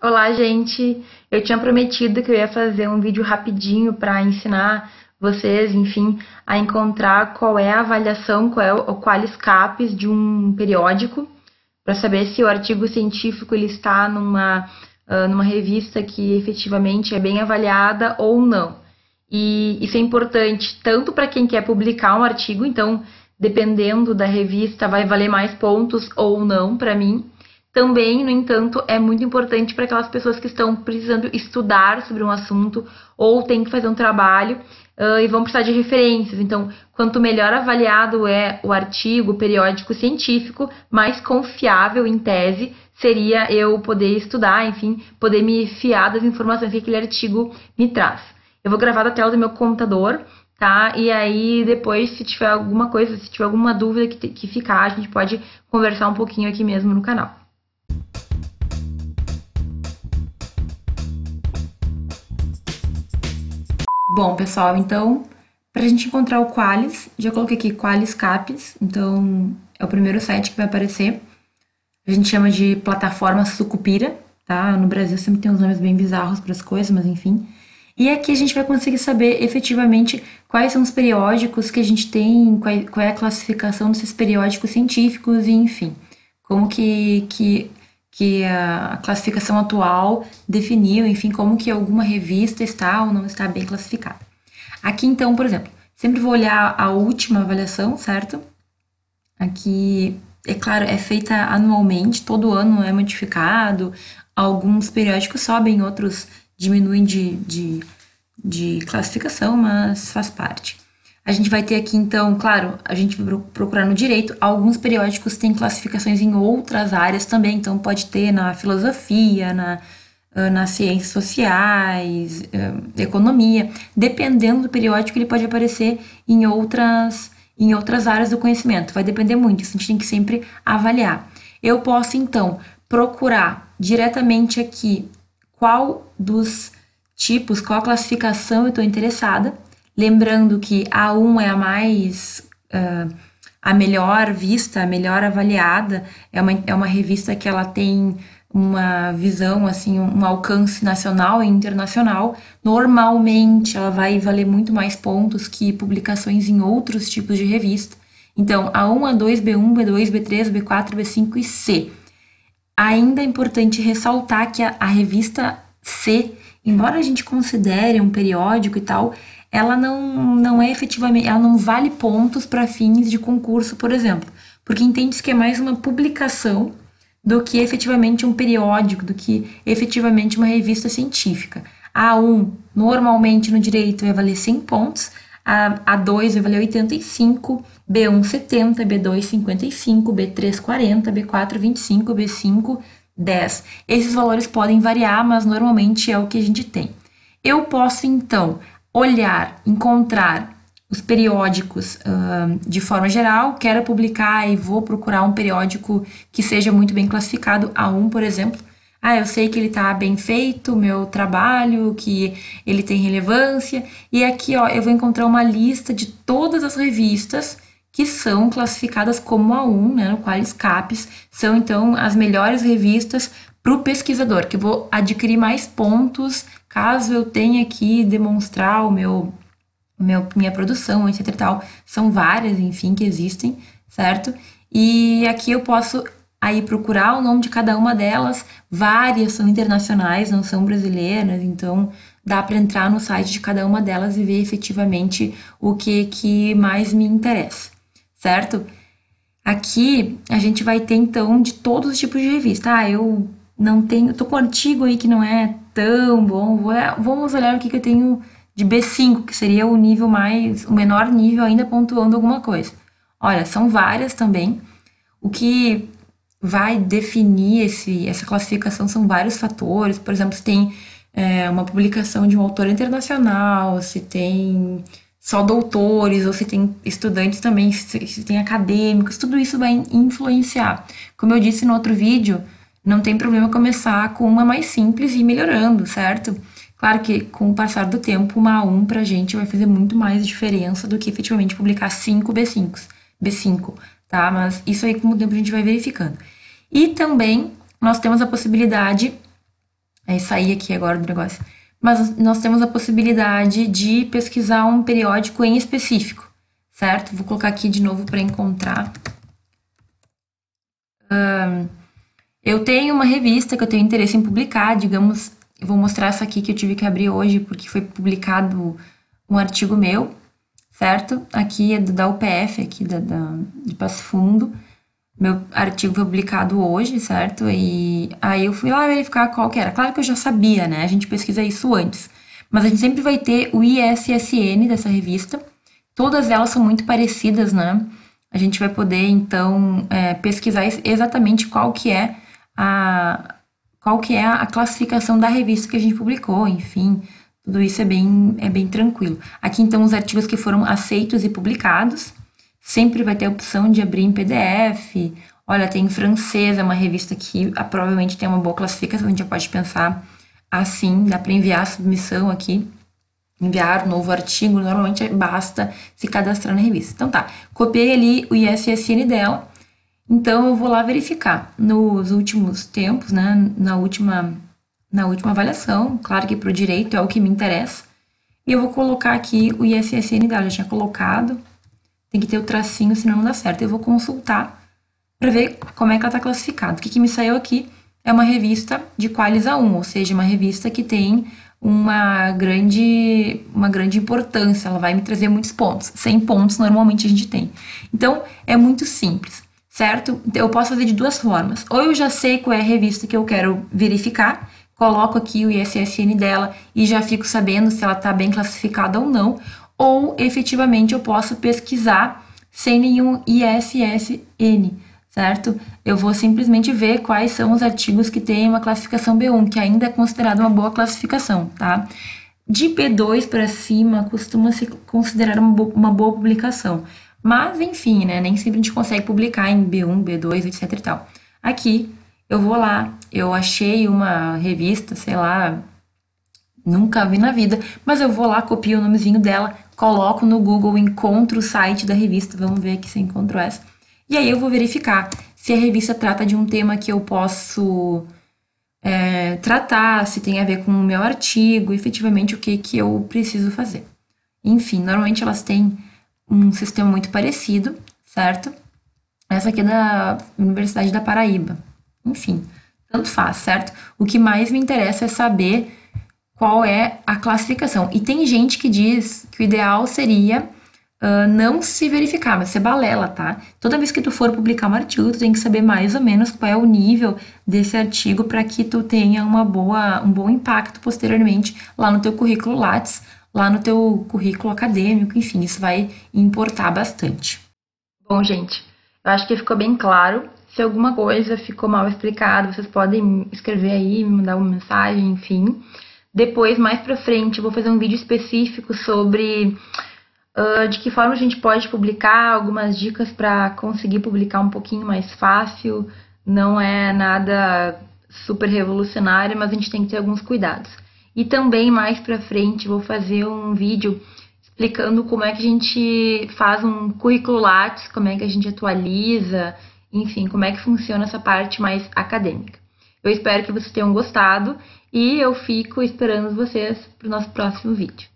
Olá, gente! Eu tinha prometido que eu ia fazer um vídeo rapidinho para ensinar vocês, enfim, a encontrar qual é a avaliação, qual é o quais capes de um periódico, para saber se o artigo científico ele está numa, numa revista que efetivamente é bem avaliada ou não. E isso é importante tanto para quem quer publicar um artigo, então, dependendo da revista, vai valer mais pontos ou não para mim também, no entanto, é muito importante para aquelas pessoas que estão precisando estudar sobre um assunto ou têm que fazer um trabalho uh, e vão precisar de referências. Então, quanto melhor avaliado é o artigo, periódico científico, mais confiável, em tese, seria eu poder estudar, enfim, poder me fiar das informações que aquele artigo me traz. Eu vou gravar da tela do meu computador, tá? E aí, depois, se tiver alguma coisa, se tiver alguma dúvida que, que ficar, a gente pode conversar um pouquinho aqui mesmo no canal. Bom, pessoal, então, para a gente encontrar o Qualis, já coloquei aqui Qualis Capes, então é o primeiro site que vai aparecer. A gente chama de plataforma Sucupira, tá? No Brasil sempre tem uns nomes bem bizarros para as coisas, mas enfim. E aqui a gente vai conseguir saber efetivamente quais são os periódicos que a gente tem, qual, é a classificação desses periódicos científicos e enfim, como que, que que a classificação atual definiu, enfim, como que alguma revista está ou não está bem classificada. Aqui então, por exemplo, sempre vou olhar a última avaliação, certo? Aqui, é claro, é feita anualmente, todo ano é modificado, alguns periódicos sobem, outros diminuem de, de, de classificação, mas faz parte. A gente vai ter aqui, então, claro, a gente vai procurar no direito. Alguns periódicos têm classificações em outras áreas também, então pode ter na filosofia, na, nas ciências sociais, economia. Dependendo do periódico, ele pode aparecer em outras, em outras áreas do conhecimento. Vai depender muito, isso a gente tem que sempre avaliar. Eu posso, então, procurar diretamente aqui qual dos tipos, qual classificação eu estou interessada Lembrando que a 1 é a mais. Uh, a melhor vista, a melhor avaliada, é uma, é uma revista que ela tem uma visão, assim, um alcance nacional e internacional. Normalmente ela vai valer muito mais pontos que publicações em outros tipos de revista. Então, A1, A2, B1, B2, B3, B4, B5 e C. Ainda é importante ressaltar que a, a revista C, embora a gente considere um periódico e tal, ela não, não é efetivamente, ela não vale pontos para fins de concurso, por exemplo, porque entende-se que é mais uma publicação do que efetivamente um periódico, do que efetivamente uma revista científica. A 1, normalmente no direito, vai valer 100 pontos, a, 2 vai valer 85, B1 70, B2 55, B3 40, B4 25, B5 10. Esses valores podem variar, mas normalmente é o que a gente tem. Eu posso então olhar, encontrar os periódicos uh, de forma geral, quero publicar e vou procurar um periódico que seja muito bem classificado, a um, por exemplo. Ah, eu sei que ele está bem feito, meu trabalho, que ele tem relevância. E aqui, ó, eu vou encontrar uma lista de todas as revistas que são classificadas como A1, né, no Qualis Capes, são então as melhores revistas para o pesquisador, que eu vou adquirir mais pontos caso eu tenha que demonstrar o meu, meu minha produção, etc tal. São várias, enfim, que existem, certo? E aqui eu posso aí procurar o nome de cada uma delas. Várias são internacionais, não são brasileiras, então dá para entrar no site de cada uma delas e ver efetivamente o que que mais me interessa, certo? Aqui a gente vai ter então de todos os tipos de revista. Ah, eu não tenho, tô com um artigo aí que não é tão bom. Vamos olhar o que, que eu tenho de B5, que seria o nível mais, o menor nível ainda pontuando alguma coisa. Olha, são várias também. O que vai definir esse, essa classificação são vários fatores. Por exemplo, se tem é, uma publicação de um autor internacional, se tem só doutores, ou se tem estudantes também, se, tem acadêmicos, tudo isso vai influenciar. Como eu disse no outro vídeo, não tem problema começar com uma mais simples e ir melhorando, certo? Claro que com o passar do tempo, uma A1 pra gente vai fazer muito mais diferença do que efetivamente publicar 5 B5, B5, tá? Mas isso aí com o tempo a gente vai verificando. E também nós temos a possibilidade é sair aqui agora do negócio. Mas nós temos a possibilidade de pesquisar um periódico em específico, certo? Vou colocar aqui de novo para encontrar. Um, eu tenho uma revista que eu tenho interesse em publicar, digamos, eu vou mostrar essa aqui que eu tive que abrir hoje porque foi publicado um artigo meu, certo? Aqui é da UPF, aqui da, da, de Passo Fundo. Meu artigo foi publicado hoje, certo? E aí eu fui lá verificar qual que era. Claro que eu já sabia, né? A gente pesquisa isso antes. Mas a gente sempre vai ter o ISSN dessa revista. Todas elas são muito parecidas, né? A gente vai poder, então, é, pesquisar exatamente qual que é a, qual que é a classificação da revista que a gente publicou, enfim, tudo isso é bem, é bem tranquilo. Aqui, então, os artigos que foram aceitos e publicados, sempre vai ter a opção de abrir em PDF. Olha, tem francês, é uma revista que ah, provavelmente tem uma boa classificação, a gente já pode pensar assim, dá para enviar a submissão aqui, enviar novo artigo, normalmente basta se cadastrar na revista. Então tá, copiei ali o ISSN dela, então eu vou lá verificar. Nos últimos tempos, né, na última na última avaliação, claro que para o direito é o que me interessa. E eu vou colocar aqui o ISSN dela, já tinha colocado. Tem que ter o tracinho, senão não dá certo. Eu vou consultar para ver como é que ela está classificada. O que, que me saiu aqui é uma revista de Qualis A1, ou seja, uma revista que tem uma grande, uma grande importância, ela vai me trazer muitos pontos. 100 pontos normalmente a gente tem. Então, é muito simples, certo? Eu posso fazer de duas formas. Ou eu já sei qual é a revista que eu quero verificar, coloco aqui o ISSN dela e já fico sabendo se ela está bem classificada ou não, ou efetivamente eu posso pesquisar sem nenhum ISSN, certo? Eu vou simplesmente ver quais são os artigos que têm uma classificação B1, que ainda é considerada uma boa classificação, tá? De B2 para cima costuma se considerar uma, bo uma boa publicação. Mas, enfim, né? Nem sempre a gente consegue publicar em B1, B2, etc e tal. Aqui eu vou lá, eu achei uma revista, sei lá, nunca vi na vida, mas eu vou lá, copio o nomezinho dela, coloco no Google, encontro o site da revista, vamos ver aqui se encontro essa. E aí eu vou verificar se a revista trata de um tema que eu posso é, tratar, se tem a ver com o meu artigo, efetivamente o que, que eu preciso fazer. Enfim, normalmente elas têm um sistema muito parecido, certo? Essa aqui é da Universidade da Paraíba. Enfim, tanto faz, certo? O que mais me interessa é saber qual é a classificação. E tem gente que diz que o ideal seria uh, não se verificar, mas ser balela, tá? Toda vez que tu for publicar um artigo, tu tem que saber mais ou menos qual é o nível desse artigo para que tu tenha uma boa, um bom impacto posteriormente lá no teu currículo Lattes, lá no teu currículo acadêmico, enfim, isso vai importar bastante. Bom, gente, eu acho que ficou bem claro se alguma coisa ficou mal explicado, vocês podem escrever aí, me mandar uma mensagem, enfim. Depois, mais pra frente, eu vou fazer um vídeo específico sobre uh, de que forma a gente pode publicar, algumas dicas para conseguir publicar um pouquinho mais fácil. Não é nada super revolucionário, mas a gente tem que ter alguns cuidados. E também mais pra frente vou fazer um vídeo explicando como é que a gente faz um currículo Lattes, como é que a gente atualiza, enfim, como é que funciona essa parte mais acadêmica. Eu espero que vocês tenham gostado e eu fico esperando vocês para o nosso próximo vídeo.